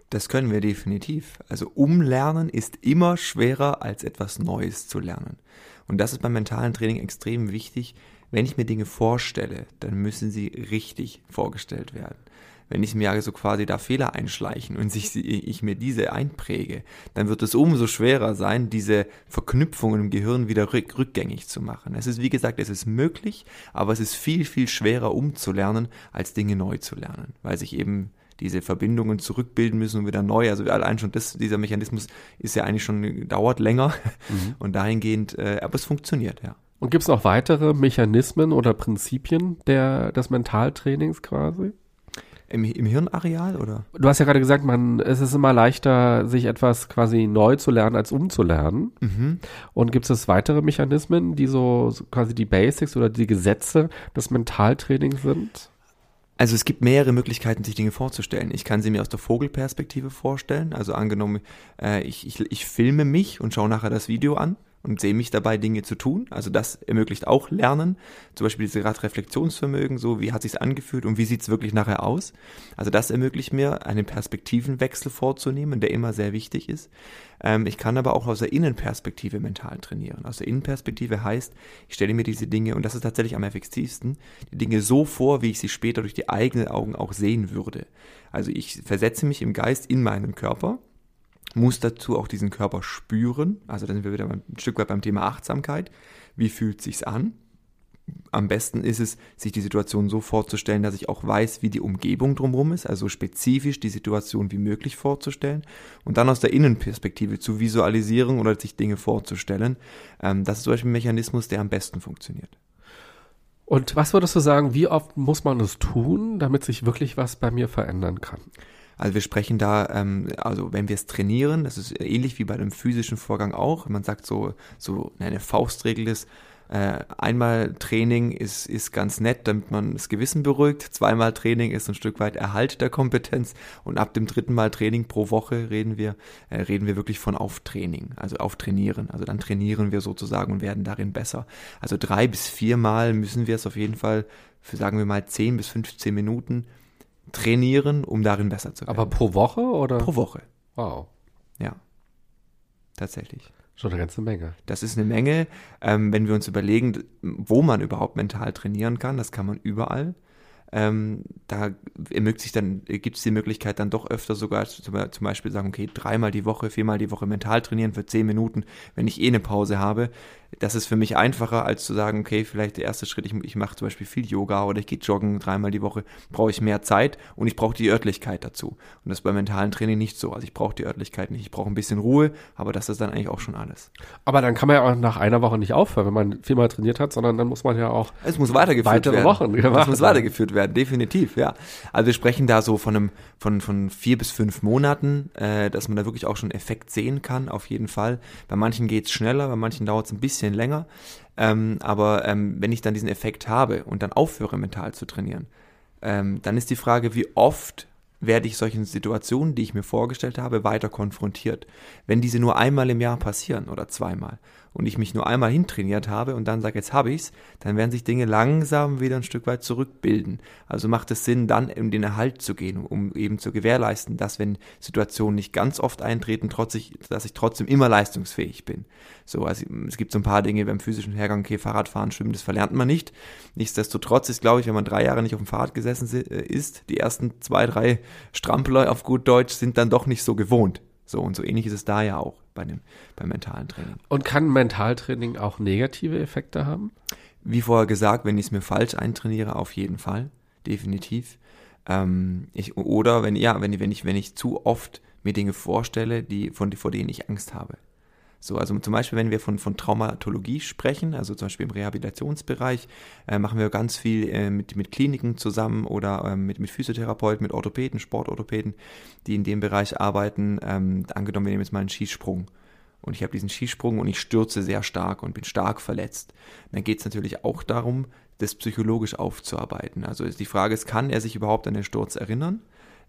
[SPEAKER 1] Das können wir definitiv. Also umlernen ist immer schwerer als etwas Neues zu lernen. Und das ist beim mentalen Training extrem wichtig, wenn ich mir Dinge vorstelle, dann müssen sie richtig vorgestellt werden. Wenn ich mir so quasi da Fehler einschleichen und sich, ich mir diese einpräge, dann wird es umso schwerer sein, diese Verknüpfungen im Gehirn wieder rück, rückgängig zu machen. Es ist, wie gesagt, es ist möglich, aber es ist viel, viel schwerer umzulernen, als Dinge neu zu lernen, weil sich eben diese Verbindungen zurückbilden müssen und wieder neu. Also allein schon das, dieser Mechanismus ist ja eigentlich schon, dauert länger mhm. und dahingehend, äh, aber es funktioniert, ja.
[SPEAKER 2] Und gibt es noch weitere Mechanismen oder Prinzipien der, des Mentaltrainings quasi?
[SPEAKER 1] Im, Im Hirnareal oder?
[SPEAKER 2] Du hast ja gerade gesagt, man, es ist immer leichter, sich etwas quasi neu zu lernen, als umzulernen. Mhm. Und gibt es weitere Mechanismen, die so, so quasi die Basics oder die Gesetze des Mentaltrainings sind?
[SPEAKER 1] Also es gibt mehrere Möglichkeiten, sich Dinge vorzustellen. Ich kann sie mir aus der Vogelperspektive vorstellen. Also angenommen, äh, ich, ich, ich filme mich und schaue nachher das Video an und sehe mich dabei, Dinge zu tun. Also das ermöglicht auch Lernen. Zum Beispiel diese Grad Reflexionsvermögen, so wie hat sich's angefühlt und wie sieht's wirklich nachher aus. Also das ermöglicht mir, einen Perspektivenwechsel vorzunehmen, der immer sehr wichtig ist. Ähm, ich kann aber auch aus der Innenperspektive mental trainieren. Aus der Innenperspektive heißt, ich stelle mir diese Dinge, und das ist tatsächlich am effektivsten, die Dinge so vor, wie ich sie später durch die eigenen Augen auch sehen würde. Also ich versetze mich im Geist in meinen Körper muss dazu auch diesen Körper spüren. Also da sind wir wieder ein Stück weit beim Thema Achtsamkeit. Wie fühlt sich's an? Am besten ist es, sich die Situation so vorzustellen, dass ich auch weiß, wie die Umgebung drumherum ist, also spezifisch die Situation wie möglich vorzustellen und dann aus der Innenperspektive zu visualisieren oder sich Dinge vorzustellen. Ähm, das ist zum Beispiel ein Mechanismus, der am besten funktioniert.
[SPEAKER 2] Und was würdest du sagen, wie oft muss man es tun, damit sich wirklich was bei mir verändern kann?
[SPEAKER 1] Also wir sprechen da, ähm, also wenn wir es trainieren, das ist ähnlich wie bei einem physischen Vorgang auch. Man sagt so, so eine Faustregel ist, äh, einmal Training ist, ist ganz nett, damit man das Gewissen beruhigt. Zweimal Training ist ein Stück weit Erhalt der Kompetenz. Und ab dem dritten Mal Training pro Woche reden wir, äh, reden wir wirklich von Auftraining, also Auftrainieren. Also dann trainieren wir sozusagen und werden darin besser. Also drei bis viermal müssen wir es auf jeden Fall für, sagen wir mal, zehn bis 15 Minuten trainieren, um darin besser zu werden.
[SPEAKER 2] Aber pro Woche oder?
[SPEAKER 1] Pro Woche.
[SPEAKER 2] Wow.
[SPEAKER 1] Ja. Tatsächlich.
[SPEAKER 2] Schon eine ganze Menge.
[SPEAKER 1] Das ist eine Menge. Ähm, wenn wir uns überlegen, wo man überhaupt mental trainieren kann, das kann man überall. Ähm, da ermöglicht sich dann, gibt es die Möglichkeit dann doch öfter sogar zum, zum Beispiel sagen, okay, dreimal die Woche, viermal die Woche mental trainieren für zehn Minuten, wenn ich eh eine Pause habe das ist für mich einfacher, als zu sagen, okay, vielleicht der erste Schritt, ich, ich mache zum Beispiel viel Yoga oder ich gehe joggen dreimal die Woche, brauche ich mehr Zeit und ich brauche die Örtlichkeit dazu. Und das ist beim mentalen Training nicht so. Also ich brauche die Örtlichkeit nicht. Ich brauche ein bisschen Ruhe, aber das ist dann eigentlich auch schon alles.
[SPEAKER 2] Aber dann kann man ja auch nach einer Woche nicht aufhören, wenn man viermal trainiert hat, sondern dann muss man ja auch
[SPEAKER 1] es muss weitergeführt
[SPEAKER 2] weitere
[SPEAKER 1] werden.
[SPEAKER 2] Wochen
[SPEAKER 1] gemacht Es muss weitergeführt werden, definitiv, ja. Also wir sprechen da so von einem von von vier bis fünf Monaten, äh, dass man da wirklich auch schon Effekt sehen kann, auf jeden Fall. Bei manchen geht's schneller, bei manchen dauert es ein bisschen länger. Ähm, aber ähm, wenn ich dann diesen Effekt habe und dann aufhöre, mental zu trainieren, ähm, dann ist die Frage, wie oft werde ich solchen Situationen, die ich mir vorgestellt habe, weiter konfrontiert. Wenn diese nur einmal im Jahr passieren oder zweimal und ich mich nur einmal hintrainiert habe und dann sage, jetzt habe ich's, dann werden sich Dinge langsam wieder ein Stück weit zurückbilden. Also macht es Sinn, dann in den Erhalt zu gehen, um eben zu gewährleisten, dass wenn Situationen nicht ganz oft eintreten, trotz ich, dass ich trotzdem immer leistungsfähig bin. So, also es gibt so ein paar Dinge beim physischen Hergang, okay, Fahrradfahren, Schwimmen, das verlernt man nicht. Nichtsdestotrotz ist, glaube ich, wenn man drei Jahre nicht auf dem Fahrrad gesessen äh, ist, die ersten zwei, drei Strampeler auf gut Deutsch sind dann doch nicht so gewohnt. So und so ähnlich ist es da ja auch bei dem, beim mentalen Training.
[SPEAKER 2] Und kann Mentaltraining auch negative Effekte haben?
[SPEAKER 1] Wie vorher gesagt, wenn ich es mir falsch eintrainiere, auf jeden Fall, definitiv. Ähm, ich, oder wenn ja, wenn, wenn ich wenn ich zu oft mir Dinge vorstelle, die von vor denen ich Angst habe. So, also zum Beispiel, wenn wir von, von Traumatologie sprechen, also zum Beispiel im Rehabilitationsbereich, äh, machen wir ganz viel äh, mit, mit Kliniken zusammen oder äh, mit, mit Physiotherapeuten, mit Orthopäden, Sportorthopäden, die in dem Bereich arbeiten. Ähm, angenommen, wir nehmen jetzt mal einen Skisprung und ich habe diesen Skisprung und ich stürze sehr stark und bin stark verletzt. Dann geht es natürlich auch darum, das psychologisch aufzuarbeiten. Also die Frage ist, kann er sich überhaupt an den Sturz erinnern?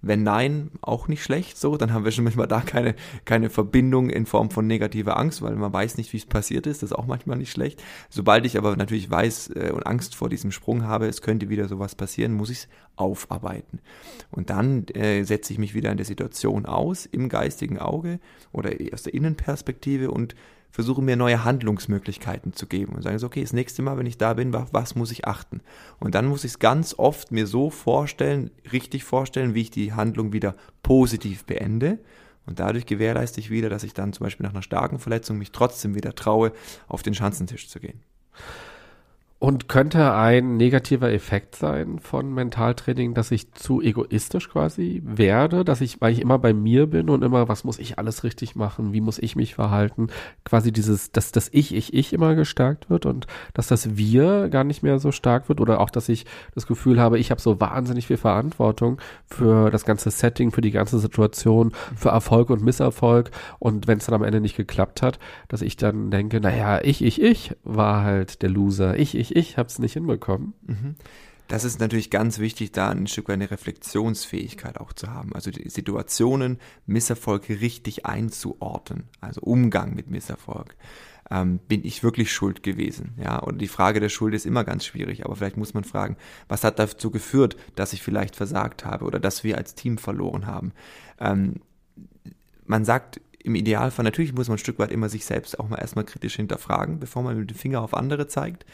[SPEAKER 1] Wenn nein, auch nicht schlecht so, dann haben wir schon manchmal da keine, keine Verbindung in Form von negativer Angst, weil man weiß nicht, wie es passiert ist, das ist auch manchmal nicht schlecht. Sobald ich aber natürlich weiß äh, und Angst vor diesem Sprung habe, es könnte wieder sowas passieren, muss ich es aufarbeiten. Und dann äh, setze ich mich wieder in der Situation aus, im geistigen Auge oder aus der Innenperspektive und versuche mir neue Handlungsmöglichkeiten zu geben und sage so, okay, das nächste Mal, wenn ich da bin, was, muss ich achten? Und dann muss ich es ganz oft mir so vorstellen, richtig vorstellen, wie ich die Handlung wieder positiv beende. Und dadurch gewährleiste ich wieder, dass ich dann zum Beispiel nach einer starken Verletzung mich trotzdem wieder traue, auf den Schanzentisch zu gehen.
[SPEAKER 2] Und könnte ein negativer Effekt sein von Mentaltraining, dass ich zu egoistisch quasi werde, dass ich, weil ich immer bei mir bin und immer, was muss ich alles richtig machen, wie muss ich mich verhalten, quasi dieses, dass das Ich, Ich, Ich immer gestärkt wird und dass das Wir gar nicht mehr so stark wird oder auch, dass ich das Gefühl habe, ich habe so wahnsinnig viel Verantwortung für das ganze Setting, für die ganze Situation, für Erfolg und Misserfolg. Und wenn es dann am Ende nicht geklappt hat, dass ich dann denke, naja, ich, ich, ich war halt der Loser, ich, ich, ich, ich habe es nicht hinbekommen.
[SPEAKER 1] Mhm. Das ist natürlich ganz wichtig, da ein Stück weit eine Reflexionsfähigkeit auch zu haben. Also die Situationen, Misserfolge richtig einzuordnen. Also Umgang mit Misserfolg. Ähm, bin ich wirklich schuld gewesen? Ja, und die Frage der Schuld ist immer ganz schwierig, aber vielleicht muss man fragen, was hat dazu geführt, dass ich vielleicht versagt habe oder dass wir als Team verloren haben? Ähm, man sagt im Idealfall, natürlich muss man ein Stück weit immer sich selbst auch mal erstmal kritisch hinterfragen, bevor man mit dem Finger auf andere zeigt.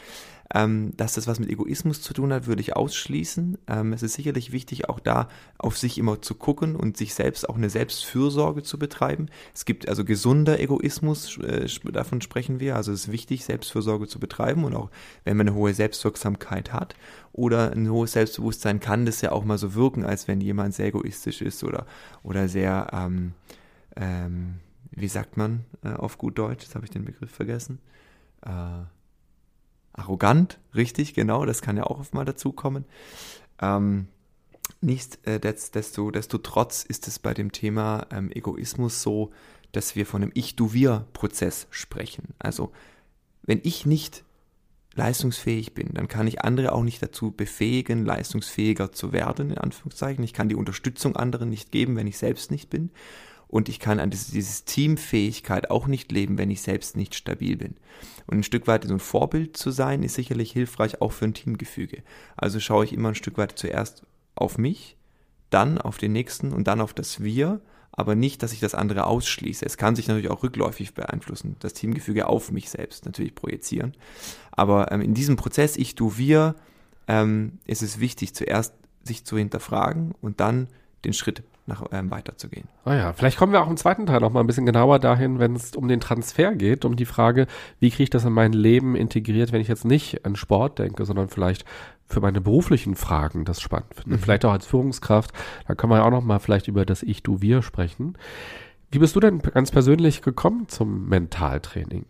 [SPEAKER 1] Ähm, dass das was mit Egoismus zu tun hat, würde ich ausschließen. Ähm, es ist sicherlich wichtig, auch da auf sich immer zu gucken und sich selbst auch eine Selbstfürsorge zu betreiben. Es gibt also gesunder Egoismus, äh, davon sprechen wir. Also es ist wichtig, Selbstfürsorge zu betreiben und auch wenn man eine hohe Selbstwirksamkeit hat oder ein hohes Selbstbewusstsein, kann das ja auch mal so wirken, als wenn jemand sehr egoistisch ist oder, oder sehr, ähm, ähm, wie sagt man äh, auf gut Deutsch, jetzt habe ich den Begriff vergessen, äh, arrogant, richtig, genau, das kann ja auch oft mal dazukommen. Ähm, Nichtsdestotrotz äh, ist es bei dem Thema ähm, Egoismus so, dass wir von einem Ich-Du-Wir-Prozess sprechen. Also, wenn ich nicht leistungsfähig bin, dann kann ich andere auch nicht dazu befähigen, leistungsfähiger zu werden, in Anführungszeichen. Ich kann die Unterstützung anderen nicht geben, wenn ich selbst nicht bin und ich kann an dieses, dieses Teamfähigkeit auch nicht leben, wenn ich selbst nicht stabil bin. Und ein Stück weit so ein Vorbild zu sein, ist sicherlich hilfreich auch für ein Teamgefüge. Also schaue ich immer ein Stück weit zuerst auf mich, dann auf den nächsten und dann auf das Wir, aber nicht, dass ich das andere ausschließe. Es kann sich natürlich auch rückläufig beeinflussen, das Teamgefüge auf mich selbst natürlich projizieren. Aber ähm, in diesem Prozess Ich, Du, Wir ähm, ist es wichtig, zuerst sich zu hinterfragen und dann den Schritt nach, ähm, weiterzugehen.
[SPEAKER 2] Ah ja, vielleicht kommen wir auch im zweiten Teil noch mal ein bisschen genauer dahin, wenn es um den Transfer geht, um die Frage, wie kriege ich das in mein Leben integriert, wenn ich jetzt nicht an Sport denke, sondern vielleicht für meine beruflichen Fragen das spannend finde. Mhm. Vielleicht auch als Führungskraft. Da kann man ja auch noch mal vielleicht über das Ich, Du, Wir sprechen. Wie bist du denn ganz persönlich gekommen zum Mentaltraining?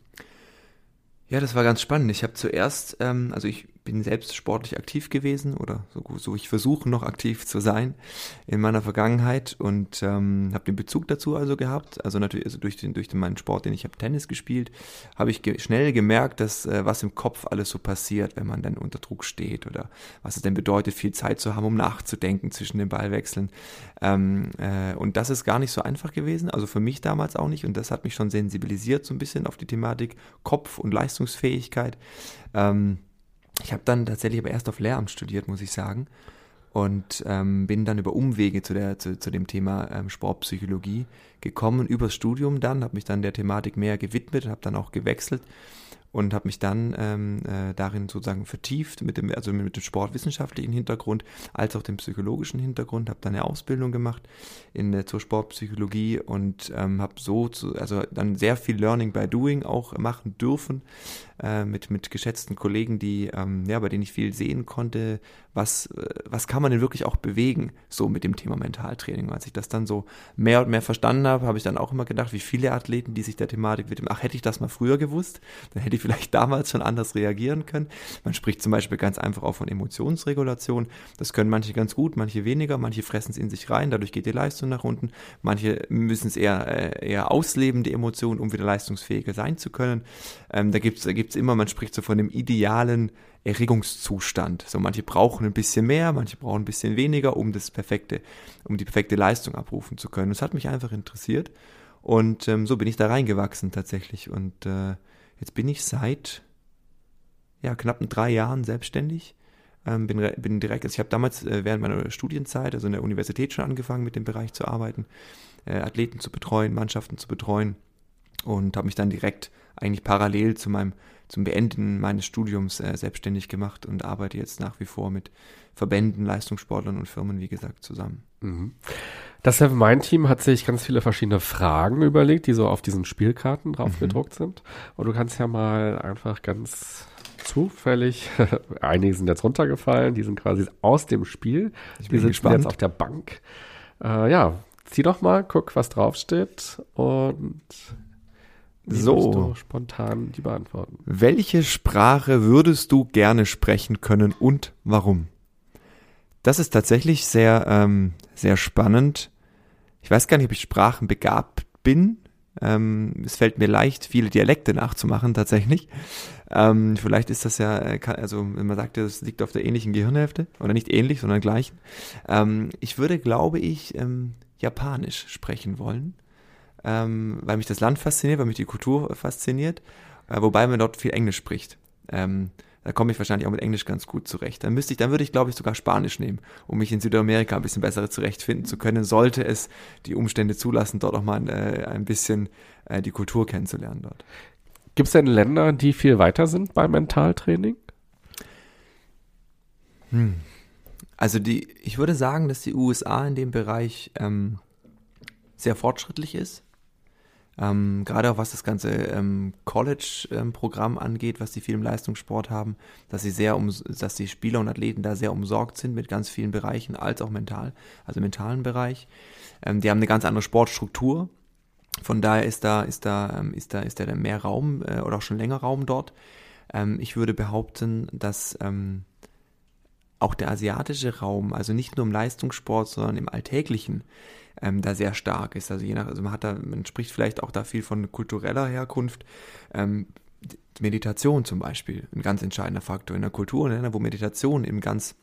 [SPEAKER 1] Ja, das war ganz spannend. Ich habe zuerst, ähm, also ich bin selbst sportlich aktiv gewesen oder so, so ich versuche noch aktiv zu sein in meiner Vergangenheit und ähm, habe den Bezug dazu also gehabt. Also natürlich also durch den durch den, meinen Sport, den ich habe Tennis gespielt, habe ich ge schnell gemerkt, dass äh, was im Kopf alles so passiert, wenn man dann unter Druck steht oder was es denn bedeutet, viel Zeit zu haben, um nachzudenken zwischen den Ballwechseln. Ähm, äh, und das ist gar nicht so einfach gewesen, also für mich damals auch nicht und das hat mich schon sensibilisiert so ein bisschen auf die Thematik Kopf und Leistungsfähigkeit. Ähm, ich habe dann tatsächlich aber erst auf Lehramt studiert, muss ich sagen. Und ähm, bin dann über Umwege zu, der, zu, zu dem Thema ähm, Sportpsychologie gekommen, übers Studium dann, habe mich dann der Thematik mehr gewidmet, habe dann auch gewechselt und habe mich dann ähm, äh, darin sozusagen vertieft, mit dem, also mit dem sportwissenschaftlichen Hintergrund als auch dem psychologischen Hintergrund, habe dann eine Ausbildung gemacht in, äh, zur Sportpsychologie und ähm, habe so, zu, also dann sehr viel Learning by Doing auch machen dürfen äh, mit, mit geschätzten Kollegen, die, ähm, ja, bei denen ich viel sehen konnte, was, äh, was kann man denn wirklich auch bewegen, so mit dem Thema Mentaltraining. Als ich das dann so mehr und mehr verstanden habe, habe ich dann auch immer gedacht, wie viele Athleten, die sich der Thematik widmen, ach, hätte ich das mal früher gewusst, dann hätte ich vielleicht damals schon anders reagieren können. Man spricht zum Beispiel ganz einfach auch von Emotionsregulation. Das können manche ganz gut, manche weniger, manche fressen es in sich rein, dadurch geht die Leistung nach unten. Manche müssen es eher, äh, eher ausleben, die Emotionen, um wieder leistungsfähiger sein zu können. Ähm, da gibt es da gibt's immer, man spricht so von dem idealen Erregungszustand. So manche brauchen ein bisschen mehr, manche brauchen ein bisschen weniger, um das perfekte, um die perfekte Leistung abrufen zu können. Das hat mich einfach interessiert und ähm, so bin ich da reingewachsen tatsächlich und äh, Jetzt bin ich seit ja, knappen drei Jahren selbstständig. Ähm, bin, bin direkt, also ich habe damals äh, während meiner Studienzeit, also in der Universität schon angefangen, mit dem Bereich zu arbeiten, äh, Athleten zu betreuen, Mannschaften zu betreuen und habe mich dann direkt eigentlich parallel zu meinem zum Beenden meines Studiums äh, selbstständig gemacht und arbeite jetzt nach wie vor mit Verbänden, Leistungssportlern und Firmen, wie gesagt, zusammen. Mhm.
[SPEAKER 2] Das Seven Mind Team hat sich ganz viele verschiedene Fragen überlegt, die so auf diesen Spielkarten drauf mhm. gedruckt sind. Und du kannst ja mal einfach ganz zufällig, einige sind jetzt runtergefallen, die sind quasi aus dem Spiel. Ich bin die sitzen jetzt auf der Bank. Äh, ja, zieh doch mal, guck, was draufsteht und
[SPEAKER 1] so
[SPEAKER 2] spontan die beantworten.
[SPEAKER 1] Welche Sprache würdest du gerne sprechen können und warum? Das ist tatsächlich sehr, ähm, sehr spannend. Ich weiß gar nicht, ob ich sprachenbegabt bin. Ähm, es fällt mir leicht, viele Dialekte nachzumachen, tatsächlich. Ähm, vielleicht ist das ja, äh, also wenn man sagt, das liegt auf der ähnlichen Gehirnhälfte, oder nicht ähnlich, sondern gleichen. Ähm, ich würde, glaube ich, ähm, Japanisch sprechen wollen ähm, weil mich das Land fasziniert, weil mich die Kultur fasziniert, äh, wobei man dort viel Englisch spricht. Ähm, da komme ich wahrscheinlich auch mit Englisch ganz gut zurecht. Dann müsste ich, dann würde ich, glaube ich, sogar Spanisch nehmen, um mich in Südamerika ein bisschen besser zurechtfinden zu können, sollte es die Umstände zulassen, dort auch mal äh, ein bisschen äh, die Kultur kennenzulernen dort.
[SPEAKER 2] Gibt es denn Länder, die viel weiter sind beim Mentaltraining?
[SPEAKER 1] Hm. Also die, ich würde sagen, dass die USA in dem Bereich ähm, sehr fortschrittlich ist. Ähm, gerade auch was das ganze ähm, College-Programm ähm, angeht, was die viel im Leistungssport haben, dass sie sehr um, dass die Spieler und Athleten da sehr umsorgt sind mit ganz vielen Bereichen, als auch mental, also mentalen Bereich. Ähm, die haben eine ganz andere Sportstruktur. Von daher ist da, ist da, ähm, ist da, ist da mehr Raum äh, oder auch schon länger Raum dort. Ähm, ich würde behaupten, dass ähm, auch der asiatische Raum, also nicht nur im Leistungssport, sondern im Alltäglichen, ähm, da sehr stark ist. Also je nach, also man hat da, man spricht vielleicht auch da viel von kultureller Herkunft. Ähm, Meditation zum Beispiel, ein ganz entscheidender Faktor in der Kultur, ne, wo Meditation im ganz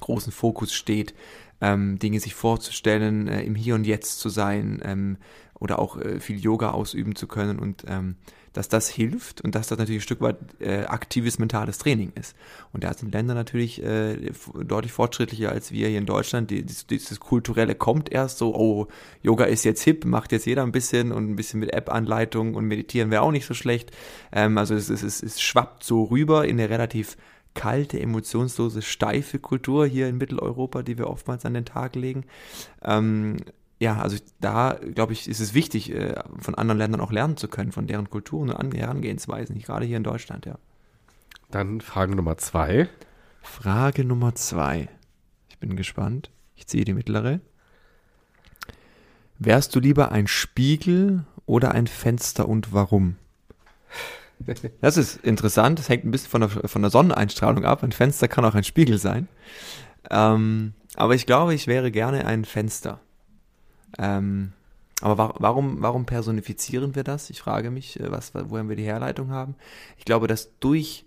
[SPEAKER 1] großen Fokus steht, ähm, Dinge sich vorzustellen, äh, im Hier und Jetzt zu sein ähm, oder auch äh, viel Yoga ausüben zu können und ähm, dass das hilft und dass das natürlich ein Stück weit äh, aktives mentales Training ist. Und da sind Länder natürlich äh, deutlich fortschrittlicher als wir hier in Deutschland. Die, dieses, dieses Kulturelle kommt erst so, oh, Yoga ist jetzt hip, macht jetzt jeder ein bisschen und ein bisschen mit App-Anleitung und meditieren wäre auch nicht so schlecht. Ähm, also es, es, es, es schwappt so rüber in eine relativ kalte, emotionslose, steife Kultur hier in Mitteleuropa, die wir oftmals an den Tag legen. Ähm, ja, also da glaube ich, ist es wichtig, äh, von anderen Ländern auch lernen zu können, von deren Kulturen und Herangehensweisen, gerade hier in Deutschland, ja.
[SPEAKER 2] Dann Frage Nummer zwei.
[SPEAKER 1] Frage Nummer zwei. Ich bin gespannt. Ich ziehe die mittlere. Wärst du lieber ein Spiegel oder ein Fenster und warum? Das ist interessant. Das hängt ein bisschen von der, von der Sonneneinstrahlung ab. Ein Fenster kann auch ein Spiegel sein. Ähm, aber ich glaube, ich wäre gerne ein Fenster. Ähm, aber wa warum, warum personifizieren wir das? Ich frage mich, äh, was, woher wir die Herleitung haben. Ich glaube, dass durch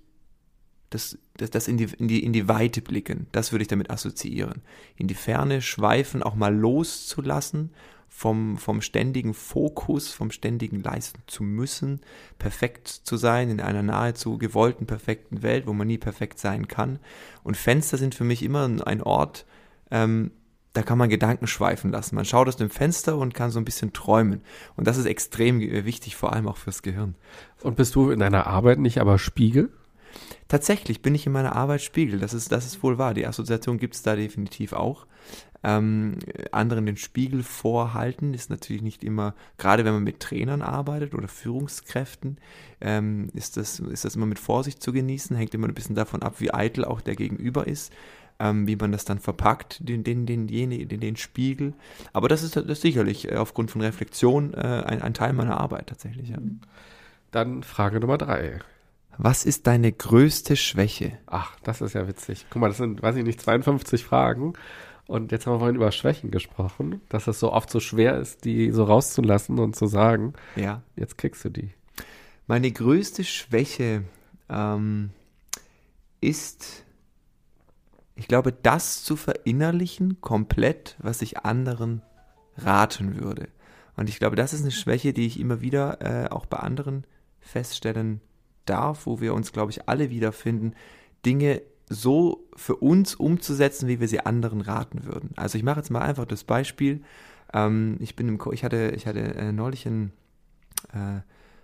[SPEAKER 1] das, das, das in, die, in, die, in die Weite blicken, das würde ich damit assoziieren. In die Ferne schweifen, auch mal loszulassen vom, vom ständigen Fokus, vom ständigen Leisten zu müssen, perfekt zu sein in einer nahezu gewollten, perfekten Welt, wo man nie perfekt sein kann. Und Fenster sind für mich immer ein Ort, ähm, da kann man Gedanken schweifen lassen. Man schaut aus dem Fenster und kann so ein bisschen träumen. Und das ist extrem wichtig, vor allem auch fürs Gehirn.
[SPEAKER 2] Und bist du in deiner Arbeit nicht aber Spiegel?
[SPEAKER 1] Tatsächlich bin ich in meiner Arbeit Spiegel. Das ist, das ist wohl wahr. Die Assoziation gibt es da definitiv auch. Ähm, anderen den Spiegel vorhalten ist natürlich nicht immer, gerade wenn man mit Trainern arbeitet oder Führungskräften, ähm, ist, das, ist das immer mit Vorsicht zu genießen, hängt immer ein bisschen davon ab, wie eitel auch der Gegenüber ist ähm, wie man das dann verpackt, den, den, den, den, den, Spiegel. Aber das ist, das ist sicherlich äh, aufgrund von Reflexion äh, ein, ein Teil meiner Arbeit tatsächlich. Ja.
[SPEAKER 2] Dann Frage Nummer drei.
[SPEAKER 1] Was ist deine größte Schwäche?
[SPEAKER 2] Ach, das ist ja witzig. Guck mal, das sind, weiß ich nicht, 52 Fragen. Und jetzt haben wir vorhin über Schwächen gesprochen, dass es so oft so schwer ist, die so rauszulassen und zu sagen.
[SPEAKER 1] Ja.
[SPEAKER 2] Jetzt kriegst du die.
[SPEAKER 1] Meine größte Schwäche ähm, ist ich glaube, das zu verinnerlichen komplett, was ich anderen raten würde. Und ich glaube, das ist eine Schwäche, die ich immer wieder äh, auch bei anderen feststellen darf, wo wir uns, glaube ich, alle wiederfinden, Dinge so für uns umzusetzen, wie wir sie anderen raten würden. Also ich mache jetzt mal einfach das Beispiel. Ähm, ich bin im, Co ich hatte, ich hatte äh, neulich ein, äh,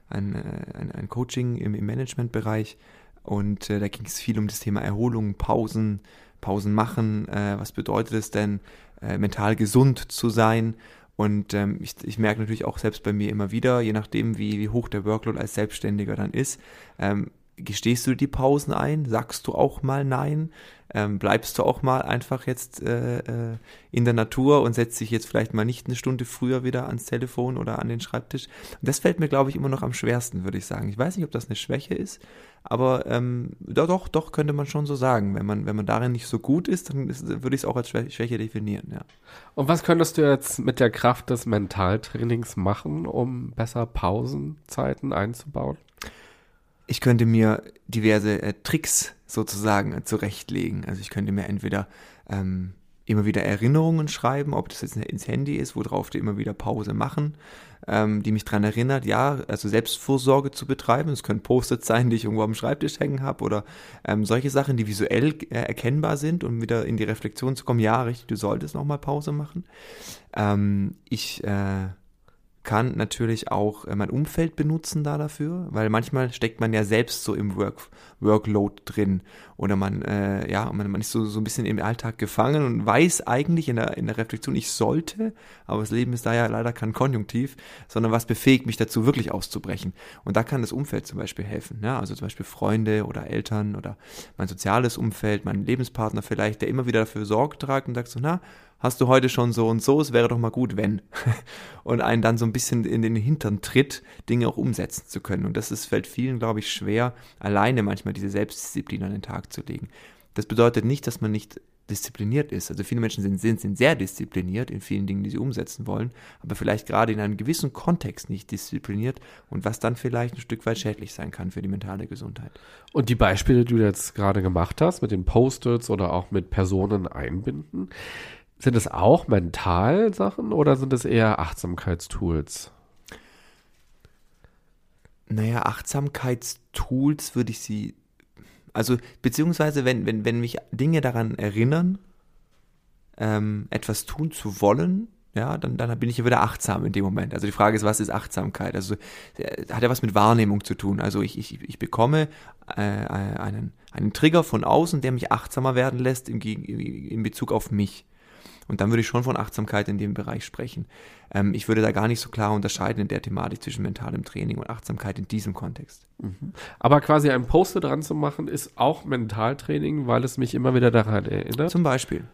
[SPEAKER 1] ein, äh, ein, ein Coaching im, im Managementbereich und äh, da ging es viel um das Thema Erholung, Pausen, Pausen machen, äh, was bedeutet es denn, äh, mental gesund zu sein. Und ähm, ich, ich merke natürlich auch selbst bei mir immer wieder, je nachdem, wie, wie hoch der Workload als Selbstständiger dann ist, ähm, gestehst du die Pausen ein? Sagst du auch mal Nein? Ähm, bleibst du auch mal einfach jetzt äh, äh, in der Natur und setzt dich jetzt vielleicht mal nicht eine Stunde früher wieder ans Telefon oder an den Schreibtisch? Und das fällt mir, glaube ich, immer noch am schwersten, würde ich sagen. Ich weiß nicht, ob das eine Schwäche ist, aber ähm, doch, doch, doch, könnte man schon so sagen. Wenn man, wenn man darin nicht so gut ist, dann ist, würde ich es auch als Schwäche definieren, ja.
[SPEAKER 2] Und was könntest du jetzt mit der Kraft des Mentaltrainings machen, um besser Pausenzeiten einzubauen?
[SPEAKER 1] Ich könnte mir diverse äh, Tricks sozusagen äh, zurechtlegen. Also ich könnte mir entweder ähm, immer wieder Erinnerungen schreiben, ob das jetzt ins Handy ist, worauf die immer wieder Pause machen, ähm, die mich dran erinnert, ja, also Selbstvorsorge zu betreiben. Es können Post-its sein, die ich irgendwo am Schreibtisch hängen habe oder ähm, solche Sachen, die visuell äh, erkennbar sind, um wieder in die Reflexion zu kommen, ja, richtig, du solltest nochmal Pause machen. Ähm, ich äh, kann natürlich auch äh, mein Umfeld benutzen da dafür, weil manchmal steckt man ja selbst so im Work, Workload drin oder man, äh, ja, man, man ist so, so ein bisschen im Alltag gefangen und weiß eigentlich in der, in der Reflexion, ich sollte, aber das Leben ist da ja leider kein Konjunktiv, sondern was befähigt mich dazu, wirklich auszubrechen. Und da kann das Umfeld zum Beispiel helfen, ja, also zum Beispiel Freunde oder Eltern oder mein soziales Umfeld, mein Lebenspartner vielleicht, der immer wieder dafür Sorge tragt und sagt so, na, hast du heute schon so und so, es wäre doch mal gut, wenn. und einen dann so ein bisschen in den Hintern tritt, Dinge auch umsetzen zu können. Und das ist, fällt vielen, glaube ich, schwer, alleine manchmal diese Selbstdisziplin an den Tag zu legen. Das bedeutet nicht, dass man nicht diszipliniert ist. Also viele Menschen sind, sind, sind sehr diszipliniert in vielen Dingen, die sie umsetzen wollen, aber vielleicht gerade in einem gewissen Kontext nicht diszipliniert und was dann vielleicht ein Stück weit schädlich sein kann für die mentale Gesundheit.
[SPEAKER 2] Und die Beispiele, die du jetzt gerade gemacht hast, mit den Post-its oder auch mit Personen einbinden, sind es auch Mentalsachen oder sind es eher Achtsamkeitstools?
[SPEAKER 1] Naja, Achtsamkeitstools würde ich sie, also beziehungsweise wenn, wenn, wenn mich Dinge daran erinnern, ähm, etwas tun zu wollen, ja, dann, dann bin ich ja wieder achtsam in dem Moment. Also die Frage ist, was ist Achtsamkeit? Also äh, hat ja was mit Wahrnehmung zu tun. Also ich, ich, ich bekomme äh, einen, einen Trigger von außen, der mich achtsamer werden lässt in, in Bezug auf mich. Und dann würde ich schon von Achtsamkeit in dem Bereich sprechen. Ähm, ich würde da gar nicht so klar unterscheiden in der Thematik zwischen mentalem Training und Achtsamkeit in diesem Kontext.
[SPEAKER 2] Mhm. Aber quasi ein Poster dran zu machen, ist auch Mentaltraining, weil es mich immer wieder daran erinnert.
[SPEAKER 1] Zum Beispiel.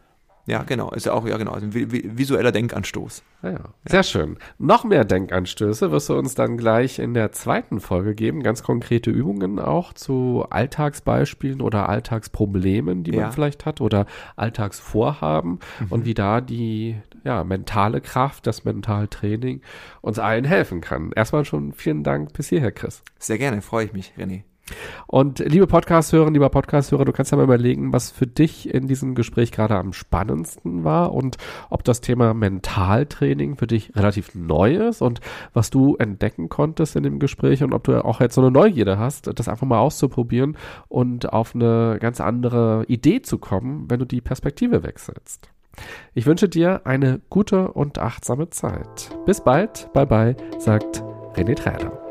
[SPEAKER 1] Ja, genau. Ist ja auch, ja, genau. Ein visueller Denkanstoß.
[SPEAKER 2] Ah, ja, Sehr ja. schön. Noch mehr Denkanstöße wirst du uns dann gleich in der zweiten Folge geben. Ganz konkrete Übungen auch zu Alltagsbeispielen oder Alltagsproblemen, die man ja. vielleicht hat oder Alltagsvorhaben mhm. und wie da die, ja, mentale Kraft, das Mentaltraining uns allen helfen kann. Erstmal schon vielen Dank bis hierher, Chris.
[SPEAKER 1] Sehr gerne. Freue ich mich, René.
[SPEAKER 2] Und liebe Podcast-Hörer, lieber Podcast-Hörer, du kannst ja mal überlegen, was für dich in diesem Gespräch gerade am spannendsten war und ob das Thema Mentaltraining für dich relativ neu ist und was du entdecken konntest in dem Gespräch und ob du auch jetzt so eine Neugierde hast, das einfach mal auszuprobieren und auf eine ganz andere Idee zu kommen, wenn du die Perspektive wechselst. Ich wünsche dir eine gute und achtsame Zeit. Bis bald, bye bye, sagt René Träder.